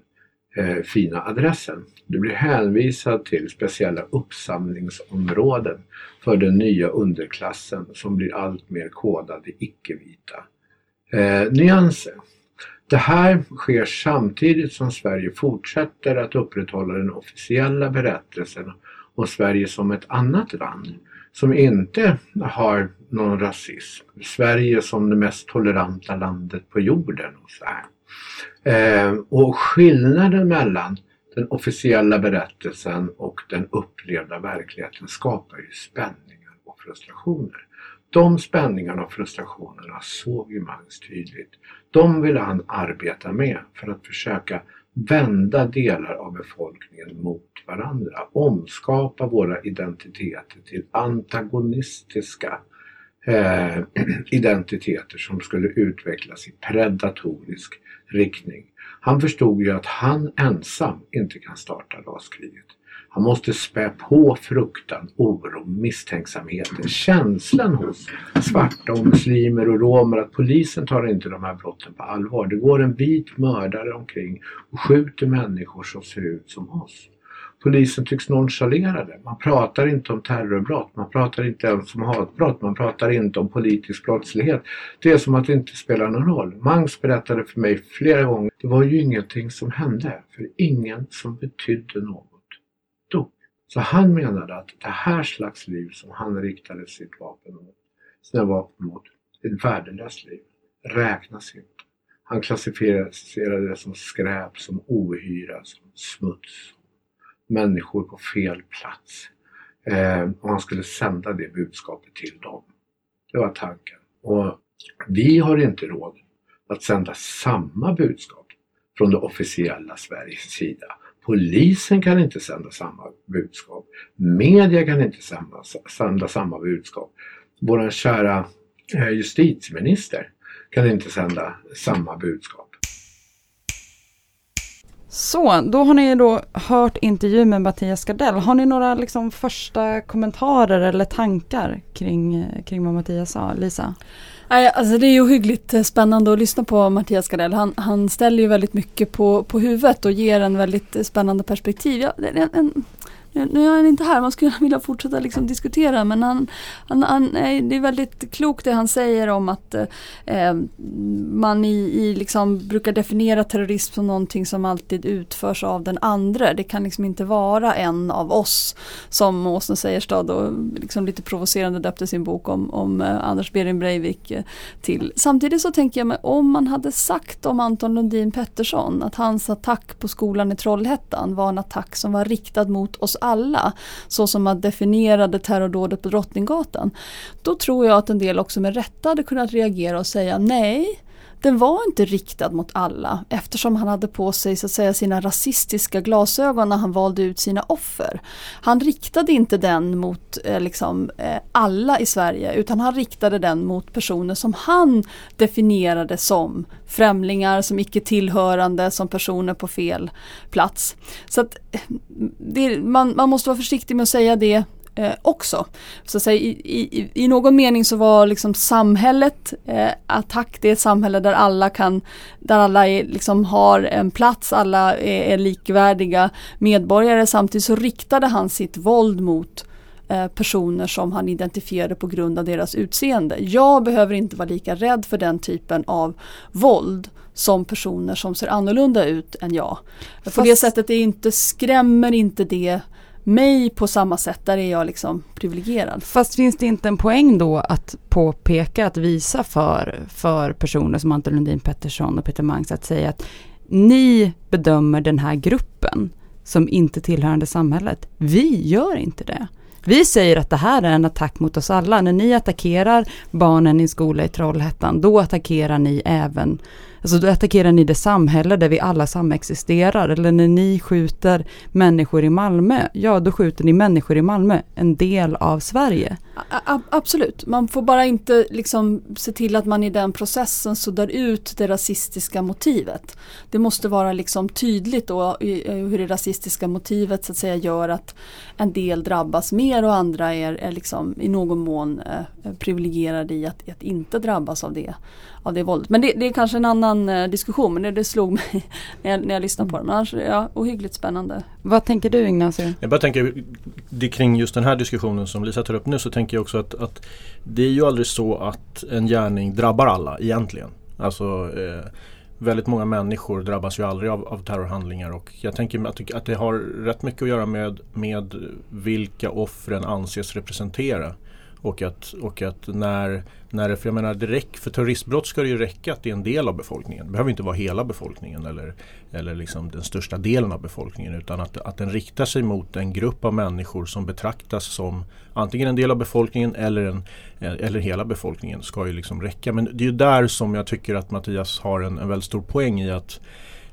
eh, fina adressen. Du blir hänvisad till speciella uppsamlingsområden för den nya underklassen som blir allt mer kodad i icke-vita eh, nyanser. Det här sker samtidigt som Sverige fortsätter att upprätthålla den officiella berättelsen om Sverige som ett annat land som inte har någon rasism. Sverige som det mest toleranta landet på jorden. Och, så eh, och skillnaden mellan den officiella berättelsen och den upplevda verkligheten skapar ju spänningar och frustrationer. De spänningarna och frustrationerna såg ju Mangs tydligt. De ville han arbeta med för att försöka vända delar av befolkningen mot varandra. Omskapa våra identiteter till antagonistiska eh, [CLEARS THROAT] identiteter som skulle utvecklas i predatorisk riktning. Han förstod ju att han ensam inte kan starta raskriget. Han måste spä på fruktan, oro, misstänksamheten, känslan hos svarta och muslimer och romer att polisen tar inte de här brotten på allvar. Det går en vit mördare omkring och skjuter människor som ser ut som oss. polisen tycks nonchalera det. Man pratar inte om terrorbrott, man pratar inte ens om hatbrott, man pratar inte om politisk brottslighet. Det är som att det inte spelar någon roll. Mangs berättade för mig flera gånger, det var ju ingenting som hände, för ingen som betydde något. Så han menade att det här slags liv som han riktade sitt vapen mot, sina vapen mot, ett värdelöst liv, räknas inte. Han klassificerade det som skräp, som ohyra, som smuts, människor på fel plats. Eh, och han skulle sända det budskapet till dem. Det var tanken. Och vi har inte råd att sända samma budskap från det officiella Sveriges sida. Polisen kan inte sända samma budskap. Media kan inte sända, sända samma budskap. Vår kära eh, justitieminister kan inte sända samma budskap. Så, då har ni då hört intervjun med Mattias Gardell. Har ni några liksom första kommentarer eller tankar kring, eh, kring vad Mattias sa? Lisa? Alltså det är ju ohyggligt eh, spännande att lyssna på Mattias Gardell. Han, han ställer ju väldigt mycket på, på huvudet och ger en väldigt eh, spännande perspektiv. Ja, en, en, nu är han inte här, man skulle [LAUGHS] vilja fortsätta liksom diskutera men han, han, han, det är väldigt klokt det han säger om att eh, eh, man i, i liksom brukar definiera terrorism som någonting som alltid utförs av den andra. Det kan liksom inte vara en av oss som Åsne Seierstad och liksom lite provocerande döpte sin bok om, om eh, Anders Behring Breivik eh, till. Samtidigt så tänker jag mig om man hade sagt om Anton Lundin Pettersson att hans attack på skolan i Trollhättan var en attack som var riktad mot oss alla, så som man definierade terrordådet på Drottninggatan, då tror jag att en del också med rätta hade kunnat reagera och säga nej, den var inte riktad mot alla eftersom han hade på sig så att säga sina rasistiska glasögon när han valde ut sina offer. Han riktade inte den mot eh, liksom, eh, alla i Sverige utan han riktade den mot personer som han definierade som främlingar, som icke tillhörande, som personer på fel plats. Så att, eh, det, man, man måste vara försiktig med att säga det eh, också. Så säga, i, i, I någon mening så var liksom samhället, eh, attack det är ett samhälle där alla kan, där alla är, liksom har en plats, alla är, är likvärdiga medborgare. Samtidigt så riktade han sitt våld mot eh, personer som han identifierade på grund av deras utseende. Jag behöver inte vara lika rädd för den typen av våld som personer som ser annorlunda ut än jag. Fast... På det sättet är inte, skrämmer inte det mig på samma sätt, där är jag liksom privilegierad. Fast finns det inte en poäng då att påpeka, att visa för, för personer som Anton Lundin Pettersson och Peter Mangs att säga att ni bedömer den här gruppen som inte tillhörande samhället. Vi gör inte det. Vi säger att det här är en attack mot oss alla. När ni attackerar barnen i en skola i Trollhättan, då attackerar ni även Alltså då attackerar ni det samhälle där vi alla samexisterar. Eller när ni skjuter människor i Malmö, ja då skjuter ni människor i Malmö, en del av Sverige. A absolut, man får bara inte liksom se till att man i den processen suddar ut det rasistiska motivet. Det måste vara liksom tydligt då hur det rasistiska motivet så att säga gör att en del drabbas mer och andra är, är liksom i någon mån eh, privilegierade i att, att inte drabbas av det av det våldet. Men det, det är kanske en annan eh, diskussion men det, det slog mig [LAUGHS] när jag, när jag lyssnade på det. Men annars, ja, ohyggligt spännande. Vad tänker du Ignacio? Jag bara tänker det, kring just den här diskussionen som Lisa tar upp nu så tänker jag också att, att det är ju aldrig så att en gärning drabbar alla egentligen. Alltså eh, väldigt många människor drabbas ju aldrig av, av terrorhandlingar och jag tänker att, att det har rätt mycket att göra med, med vilka offren anses representera. Och att, och att när, när det, för jag menar direkt, för terroristbrott ska det ju räcka att det är en del av befolkningen. Det behöver inte vara hela befolkningen eller, eller liksom den största delen av befolkningen. Utan att, att den riktar sig mot en grupp av människor som betraktas som antingen en del av befolkningen eller, en, eller hela befolkningen ska ju liksom räcka. Men det är ju där som jag tycker att Mattias har en, en väldigt stor poäng i att,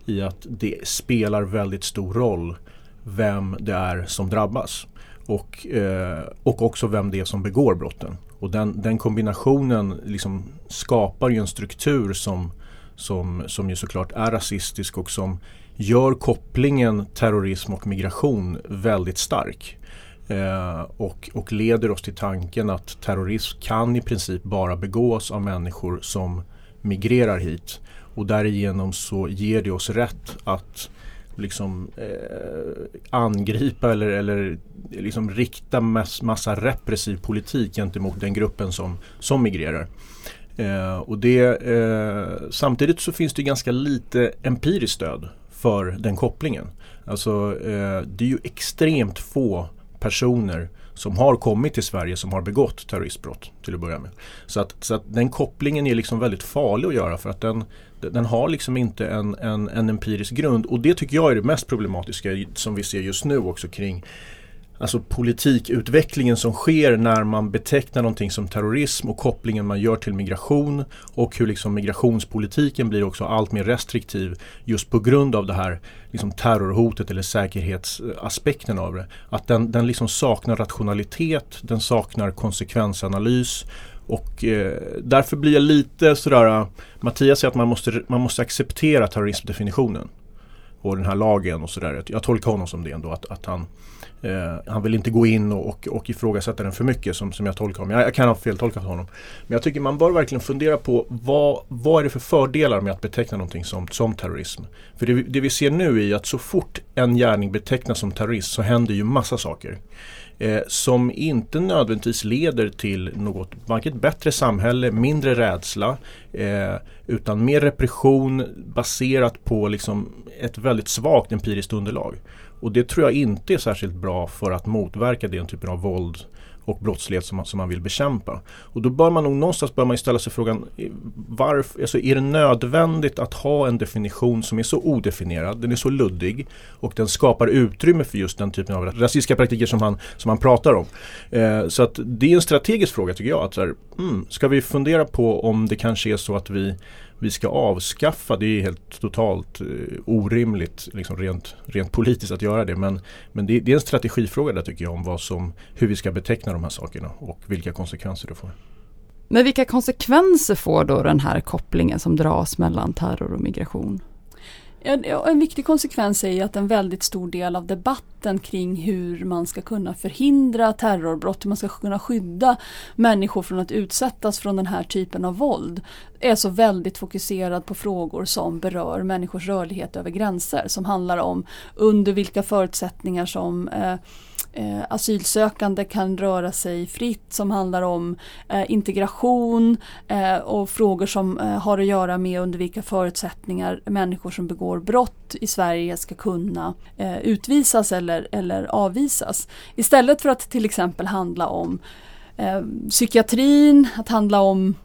i att det spelar väldigt stor roll vem det är som drabbas och, eh, och också vem det är som begår brotten. Och den, den kombinationen liksom skapar ju en struktur som, som, som ju såklart är rasistisk och som gör kopplingen terrorism och migration väldigt stark. Eh, och, och leder oss till tanken att terrorism kan i princip bara begås av människor som migrerar hit. Och därigenom så ger det oss rätt att liksom eh, angripa eller, eller liksom rikta mass, massa repressiv politik gentemot den gruppen som, som migrerar. Eh, och det, eh, samtidigt så finns det ganska lite empiriskt stöd för den kopplingen. Alltså eh, det är ju extremt få personer som har kommit till Sverige som har begått terroristbrott till att börja med. Så att, så att den kopplingen är liksom väldigt farlig att göra för att den, den har liksom inte en, en, en empirisk grund och det tycker jag är det mest problematiska som vi ser just nu också kring Alltså politikutvecklingen som sker när man betecknar någonting som terrorism och kopplingen man gör till migration och hur liksom migrationspolitiken blir också allt mer restriktiv just på grund av det här liksom terrorhotet eller säkerhetsaspekten av det. Att den, den liksom saknar rationalitet, den saknar konsekvensanalys och eh, därför blir jag lite sådär, eh, Mattias säger att man måste, man måste acceptera terrorismdefinitionen och den här lagen och sådär. Jag tolkar honom som det ändå, att, att han Eh, han vill inte gå in och, och, och ifrågasätta den för mycket som, som jag tolkar honom. Jag, jag kan ha feltolkat honom. Men jag tycker man bör verkligen fundera på vad, vad är det för fördelar med att beteckna någonting som, som terrorism. För det, det vi ser nu är att så fort en gärning betecknas som terrorism så händer ju massa saker. Eh, som inte nödvändigtvis leder till något, varken ett bättre samhälle, mindre rädsla eh, utan mer repression baserat på liksom ett väldigt svagt empiriskt underlag. Och det tror jag inte är särskilt bra för att motverka den typen av våld och brottslighet som man, som man vill bekämpa. Och då bör man nog någonstans bör man ställa sig frågan varför, alltså är det nödvändigt att ha en definition som är så odefinierad, den är så luddig och den skapar utrymme för just den typen av rasistiska praktiker som han, som han pratar om. Eh, så att det är en strategisk fråga tycker jag. Att så här, mm, ska vi fundera på om det kanske är så att vi vi ska avskaffa, det är helt totalt eh, orimligt liksom rent, rent politiskt att göra det. Men, men det, det, är en strategifråga där tycker jag om vad som, hur vi ska beteckna de här sakerna och vilka konsekvenser det får. Men vilka konsekvenser får då den här kopplingen som dras mellan terror och migration? En viktig konsekvens är ju att en väldigt stor del av debatten kring hur man ska kunna förhindra terrorbrott, hur man ska kunna skydda människor från att utsättas från den här typen av våld är så väldigt fokuserad på frågor som berör människors rörlighet över gränser, som handlar om under vilka förutsättningar som eh, eh, asylsökande kan röra sig fritt som handlar om eh, integration eh, och frågor som eh, har att göra med under vilka förutsättningar människor som begår brott i Sverige ska kunna eh, utvisas eller, eller avvisas. Istället för att till exempel handla om eh, psykiatrin, att handla om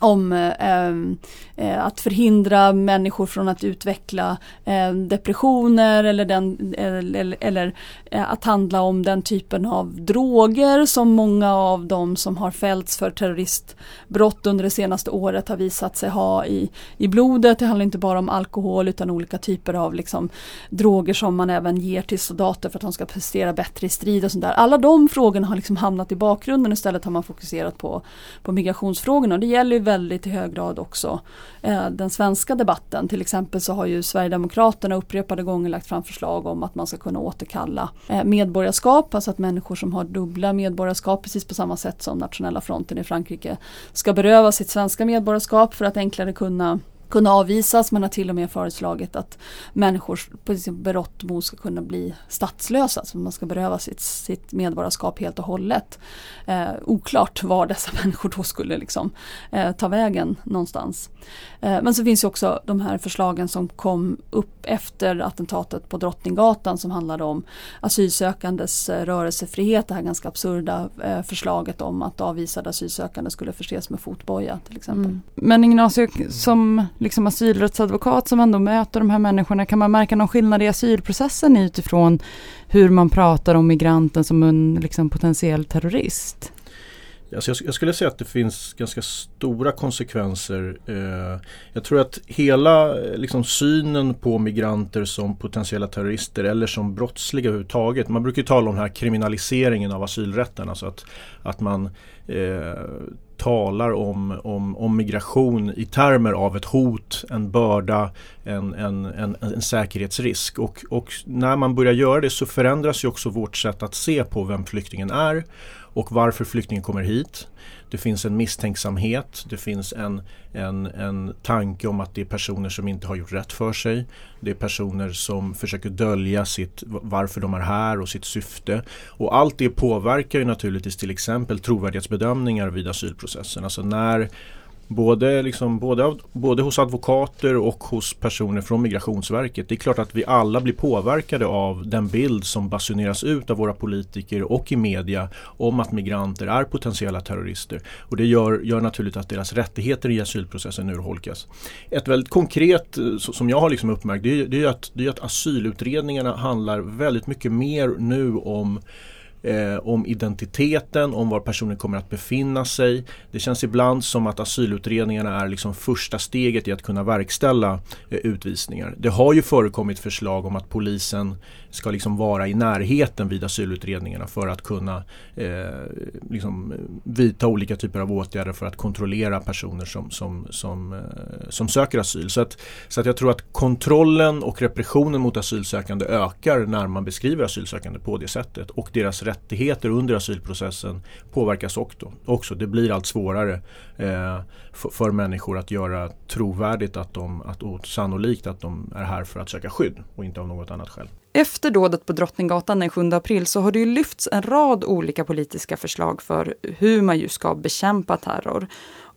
om eh, ehm, eh, att förhindra människor från att utveckla eh, depressioner eller, den, eller, eller eh, att handla om den typen av droger som många av de som har fällts för terroristbrott under det senaste året har visat sig ha i, i blodet. Det handlar inte bara om alkohol utan olika typer av liksom, droger som man även ger till soldater för att de ska prestera bättre i strid och sånt där. Alla de frågorna har liksom hamnat i bakgrunden istället har man fokuserat på, på migrationsfrågorna. Och det gäller väldigt i hög grad också eh, den svenska debatten. Till exempel så har ju Sverigedemokraterna upprepade gånger lagt fram förslag om att man ska kunna återkalla eh, medborgarskap, alltså att människor som har dubbla medborgarskap precis på samma sätt som nationella fronten i Frankrike ska beröva sitt svenska medborgarskap för att enklare kunna kunna avvisas. Man har till och med föreslagit att människor på sin berott ska kunna bli statslösa. Så man ska beröva sitt, sitt medborgarskap helt och hållet. Eh, oklart var dessa [LAUGHS] människor då skulle liksom, eh, ta vägen någonstans. Eh, men så finns ju också de här förslagen som kom upp efter attentatet på Drottninggatan som handlade om asylsökandes eh, rörelsefrihet. Det här ganska absurda eh, förslaget om att avvisade asylsökande skulle förses med fotboja till exempel. Mm. Men Ignacio, som liksom asylrättsadvokat som ändå möter de här människorna, kan man märka någon skillnad i asylprocessen utifrån hur man pratar om migranten som en liksom, potentiell terrorist? Alltså jag, skulle säga att det finns ganska stora konsekvenser. Eh, jag tror att hela liksom, synen på migranter som potentiella terrorister eller som brottsliga överhuvudtaget. Man brukar tala om den här kriminaliseringen av asylrätten. Alltså att, att man eh, talar om, om, om migration i termer av ett hot, en börda, en, en, en, en säkerhetsrisk. Och, och när man börjar göra det så förändras ju också vårt sätt att se på vem flyktingen är och varför flyktingen kommer hit. Det finns en misstänksamhet, det finns en, en, en tanke om att det är personer som inte har gjort rätt för sig. Det är personer som försöker dölja sitt, varför de är här och sitt syfte. Och allt det påverkar ju naturligtvis till exempel trovärdighetsbedömningar vid asylprocessen. Alltså när Både, liksom, både, både hos advokater och hos personer från Migrationsverket. Det är klart att vi alla blir påverkade av den bild som basuneras ut av våra politiker och i media om att migranter är potentiella terrorister. Och det gör, gör naturligt att deras rättigheter i asylprocessen urholkas. Ett väldigt konkret eh, som jag har liksom uppmärkt det är, det är, att, det är att asylutredningarna handlar väldigt mycket mer nu om eh, om identiteten, om var personen kommer att befinna sig. Det känns ibland som att asylutredningarna är liksom första steget i att kunna verkställa eh, utvisningar. Det har ju förekommit förslag om att polisen ska liksom vara i närheten vid asylutredningarna för att kunna eh, liksom vidta olika typer av åtgärder för att kontrollera personer som, som, som, eh, som söker asyl. Så att, så att jag tror att kontrollen och repressionen mot asylsökande ökar när man beskriver asylsökande på det sättet och deras rättigheter under asylprocessen påverkas också. också. Det blir allt svårare eh, för, för, människor att göra trovärdigt att de, att, och sannolikt att de är här för att söka skydd och inte av något annat skäl. Efter dådet på Drottninggatan den 7 april så har det ju lyfts en rad olika politiska förslag för hur man ju ska bekämpa terror.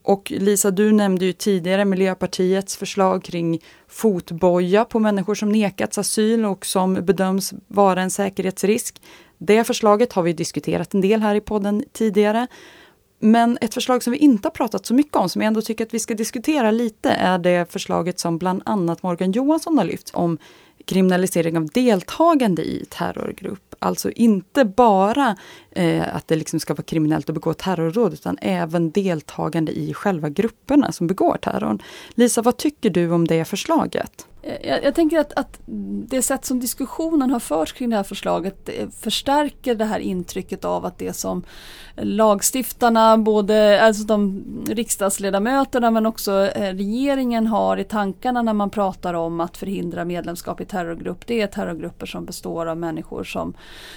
Och Lisa, du nämnde ju tidigare Miljöpartiets förslag kring fotboja på människor som nekats asyl och som bedöms vara en säkerhetsrisk. Det förslaget har vi diskuterat en del här i podden tidigare. Men ett förslag som vi inte har pratat så mycket om, som jag ändå tycker att vi ska diskutera lite, är det förslaget som bland annat Morgan Johansson har lyft om kriminalisering av deltagande i terrorgrupp. Alltså inte bara eh, att det liksom ska vara kriminellt att begå terrorråd utan även deltagande i själva grupperna som begår terrorn. Lisa, vad tycker du om det förslaget? Eh, jag, jag, tänker att, att, det sätt som diskussionen har förts kring det här förslaget eh, förstärker det här intrycket av att det som lagstiftarna, både alltså de riksdagsledamöterna men också eh, regeringen har i tankarna när man pratar om att förhindra medlemskap i terrorgrupp. Det är terrorgrupper som består av människor som,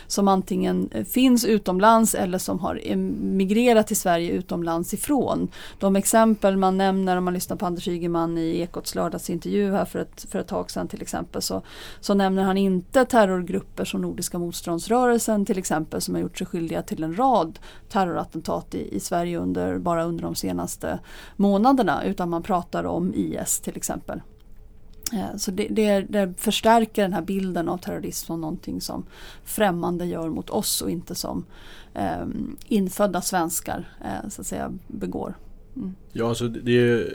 som antingen finns utomlands eller som har migrerat till Sverige utomlands ifrån. De exempel man nämner om man lyssnar på Anders Ygeman i Ekots lördagsintervju här för ett, för för ett tag sedan till exempel så, så nämner han inte terrorgrupper som Nordiska motståndsrörelsen till exempel som har gjort sig skyldiga till en rad terrorattentat i, i Sverige under, bara under de senaste månaderna utan man pratar om IS till exempel. Eh, så det, det, det, förstärker den här bilden av terrorism som någonting som främmande gör mot oss och inte som eh, infödda svenskar eh, så att säga begår. Mm. Ja, alltså det,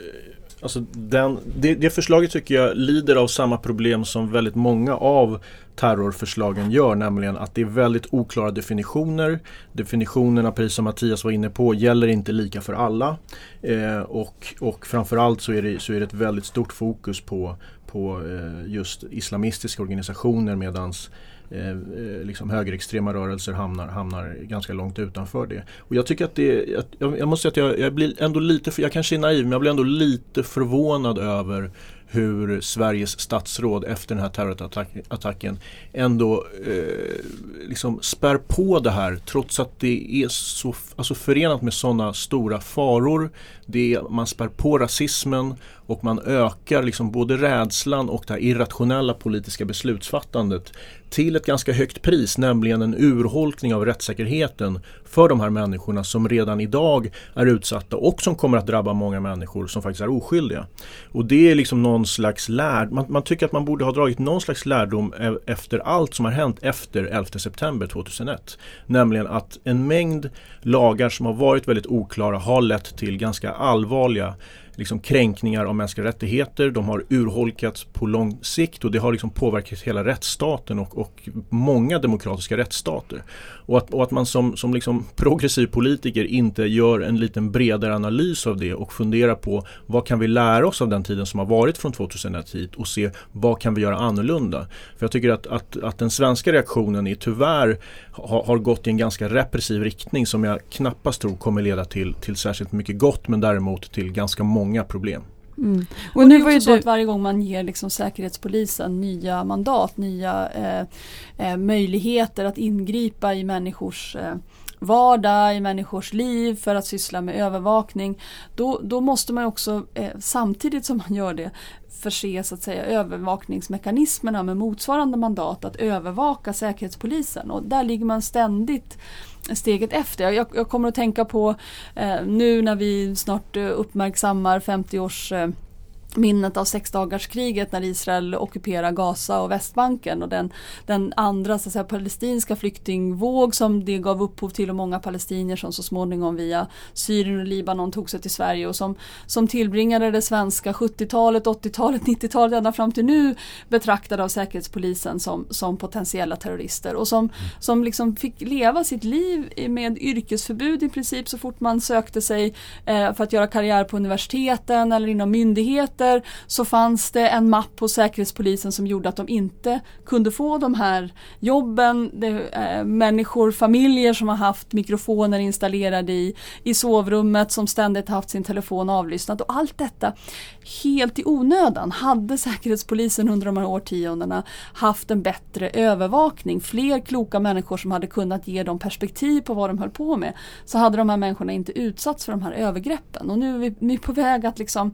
alltså den, det, det förslaget tycker jag lider av samma problem som väldigt många av terrorförslagen gör, nämligen att det är väldigt oklara definitioner. Definitionerna, precis som Mattias var inne på, gäller inte lika för alla. Eh, och, och framförallt så är, det, så är det ett väldigt stort fokus på, på eh, just islamistiska organisationer medans Eh, eh, liksom högerextrema rörelser hamnar, hamnar ganska långt utanför det. Och jag tycker att det, jag, jag måste säga att jag, jag blir ändå lite, för, jag kanske är naiv, men jag blir ändå lite förvånad över hur Sveriges statsråd efter den här terrorattacken ändå eh, liksom spär på det här trots att det är så alltså förenat med sådana stora faror. Det är, man spär på rasismen och man ökar liksom både rädslan och det här irrationella politiska beslutsfattandet till ett ganska högt pris, nämligen en urholkning av rättssäkerheten för de här människorna som redan idag är utsatta och som kommer att drabba många människor som faktiskt är oskyldiga. Och det är liksom någon slags lärd, man, man tycker att man borde ha dragit någon slags lärdom e, efter allt som har hänt efter 11 september 2001. Nämligen att en mängd lagar som har varit väldigt oklara har lett till ganska allvarliga liksom kränkningar av mänskliga rättigheter. De har urholkats på lång sikt och det har liksom påverkat hela rättsstaten och, och många demokratiska rättsstater. Och att, och att man som, som liksom progressiv politiker inte gör en liten bredare analys av det och funderar på vad kan vi lära oss av den tiden som har varit från 2001 hit och se vad kan vi göra annorlunda. För jag tycker att, att, att den svenska reaktionen är tyvärr har, har gått i en ganska repressiv riktning som jag knappast tror kommer leda till, till särskilt mycket gott men däremot till ganska många problem. Mm. Och, och, nu var ju så du... att varje gång man ger liksom Säkerhetspolisen nya mandat, nya eh, eh, möjligheter att ingripa i människors eh, vardag, i människors liv för att syssla med övervakning. Då, då måste man också eh, samtidigt som man gör det förse så att säga, övervakningsmekanismerna med motsvarande mandat att övervaka Säkerhetspolisen. Och där ligger man ständigt steget efter. Jag, jag kommer att tänka på eh, nu när vi snart eh, uppmärksammar 50 års eh, minnet av sexdagarskriget när Israel ockuperar Gaza och Västbanken och den, den andra så att säga, palestinska flyktingvåg som det gav upphov till och många palestinier som så småningom via Syrien och Libanon tog sig till Sverige och som, som tillbringade det svenska 70-talet, 80-talet, 90-talet ända fram till nu betraktade av Säkerhetspolisen som, som potentiella terrorister och som, som liksom fick leva sitt liv med yrkesförbud i princip så fort man sökte sig eh, för att göra karriär på universiteten eller inom myndigheter myndigheter så fanns det en mapp hos Säkerhetspolisen som gjorde att de inte kunde få de här jobben. Det, äh, människor, familjer som har haft mikrofoner installerade i, i sovrummet som ständigt haft sin telefon avlyssnad och allt detta helt i onödan. Hade Säkerhetspolisen under de här årtiondena haft en bättre övervakning, fler kloka människor som hade kunnat ge dem perspektiv på vad de höll på med så hade de här människorna inte utsatts för de här övergreppen. Och nu är vi, på väg att liksom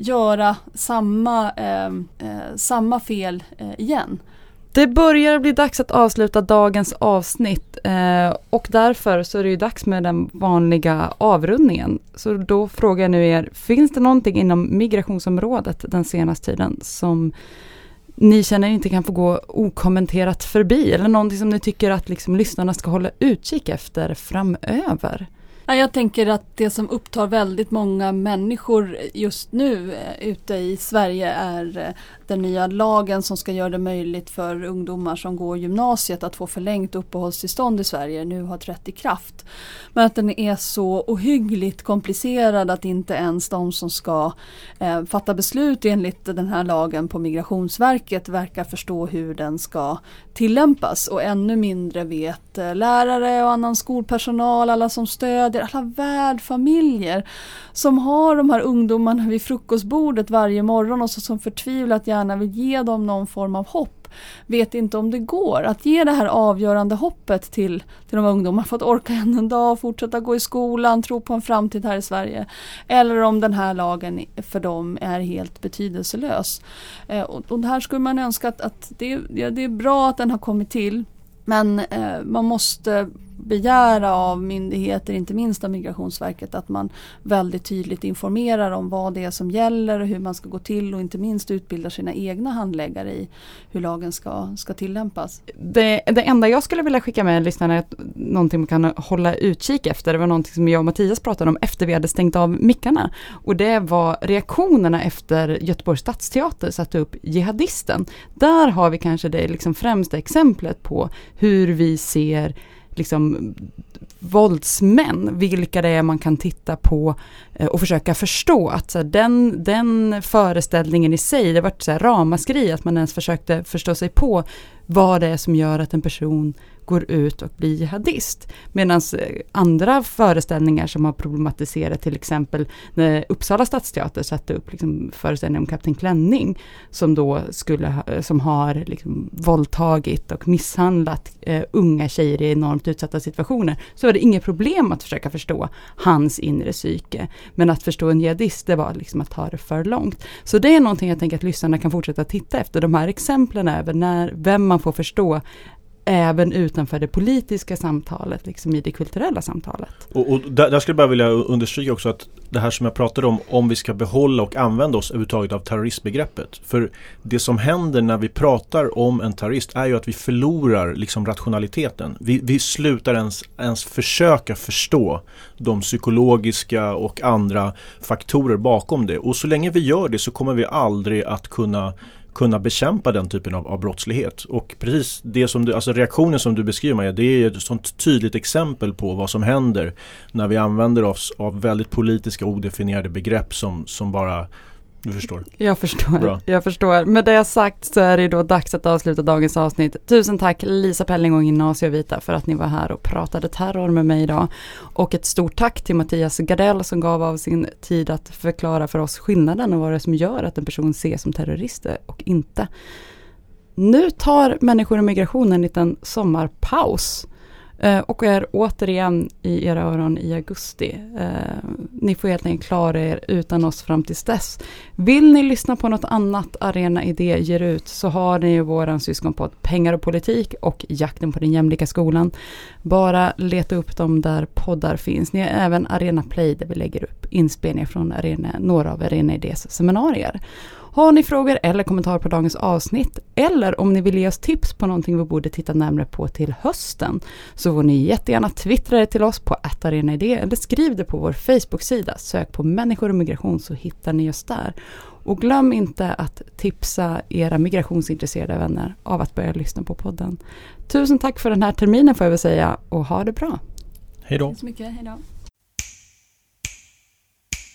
göra samma, ehm, eh, samma fel eh, igen. Det börjar bli dags att avsluta dagens avsnitt eh, och därför så är det ju dags med den vanliga avrundningen. Så då frågar jag nu er, finns det någonting inom migrationsområdet den senaste tiden som ni känner inte kan få gå okommenterat förbi eller någonting som ni tycker att liksom lyssnarna ska hålla utkik efter framöver? Jag tänker att det som upptar väldigt många människor just nu eh, ute i Sverige är eh, den nya lagen som ska göra det möjligt för ungdomar som går gymnasiet att få förlängt uppehållstillstånd i Sverige nu har trätt i kraft. Men att den är så ohyggligt komplicerad att inte ens de som ska eh, fatta beslut enligt den här lagen på Migrationsverket verkar förstå hur den ska tillämpas och ännu mindre vet eh, lärare och annan skolpersonal, alla som stödjer, alla värdfamiljer som har de här ungdomarna vid frukostbordet varje morgon och så som förtvivlat gärna gärna vill ge dem någon form av hopp vet inte om det går att ge det här avgörande hoppet till, till de ungdomarna för att orka än en dag, fortsätta gå i skolan, tro på en framtid här i Sverige. Eller om den här lagen för dem är helt betydelselös. Eh, och, och här skulle man önska att, att det, ja, det är bra att den har kommit till men eh, man måste begära av myndigheter, inte minst av Migrationsverket, att man väldigt tydligt informerar om vad det är som gäller och hur man ska gå till och inte minst utbildar sina egna handläggare i hur lagen ska, ska tillämpas. Det, det enda jag skulle vilja skicka med lyssnarna är någonting man kan hålla utkik efter. Det var någonting som jag och Mattias pratade om efter vi hade stängt av mickarna. Och det var reaktionerna efter Göteborgs stadsteater satte upp Jihadisten. Där har vi kanske det liksom främsta exemplet på hur vi ser liksom våldsmän, vilka det är man kan titta på eh, och försöka förstå att så här, den, den föreställningen i sig, det var så här ramaskri att man ens försökte förstå sig på vad det är som gör att en person går ut och blir jihadist. Medan eh, andra föreställningar som har problematiserat, till exempel när Uppsala stadsteater satte upp liksom föreställningen om Kapten Klänning, som då skulle, ha, eh, som har liksom våldtagit och misshandlat eh, unga tjejer i enormt utsatta situationer, så var det inget problem att försöka förstå hans inre psyke. Men att förstå en jihadist, det var liksom att ta det för långt. Så det är någonting jag tänker att lyssnarna kan fortsätta titta efter, de här exemplen över när, vem man får förstå även utanför det politiska samtalet, liksom i det kulturella samtalet. Och, och där, där, skulle jag bara vilja understryka också att det här som jag pratade om, om vi ska behålla och använda oss överhuvudtaget av terroristbegreppet. För det som händer när vi pratar om en terrorist är ju att vi förlorar liksom rationaliteten. Vi, vi slutar ens, ens försöka förstå de psykologiska och andra faktorer bakom det. Och så länge vi gör det så kommer vi aldrig att kunna kunna bekämpa den typen av, av brottslighet. Och precis det som du, alltså reaktionen som du beskriver Maja, det är ett sånt tydligt exempel på vad som händer när vi använder oss av väldigt politiska odefinierade begrepp som, som bara du förstår? Jag förstår. Bra. Jag förstår. Med det sagt så är det då dags att avsluta dagens avsnitt. Tusen tack Lisa Pelling och Gymnasievita för att ni var här och pratade terror med mig idag. Och ett stort tack till Mattias Gardell som gav av sin tid att förklara för oss skillnaden och vad det är som gör att en person ses som terrorister och inte. Nu tar människor och migration en liten sommarpaus. Eh, och är återigen i era öron i augusti. Eh, ni får helt enkelt klara er utan oss fram tills dess. Vill ni lyssna på något annat Arena Idé ger ut så har ni ju våran syskonpodd Pengar och politik och Jakten på den jämlika skolan. Bara leta upp dem där poddar finns. Ni har även Arena Play där vi lägger upp inspelningar från arena, några av Arena Idés seminarier. Har ni frågor eller kommentarer på dagens avsnitt eller om ni vill ge oss tips på någonting vi borde titta närmare på till hösten så får ni jättegärna twittra det till oss på attarenaidé eller skriv det på vår Facebook-sida. Sök på människor och migration så hittar ni oss där. Och glöm inte att tipsa era migrationsintresserade vänner av att börja lyssna på podden. Tusen tack för den här terminen får jag väl säga och ha det bra. Hej då! Tack så mycket, hej då.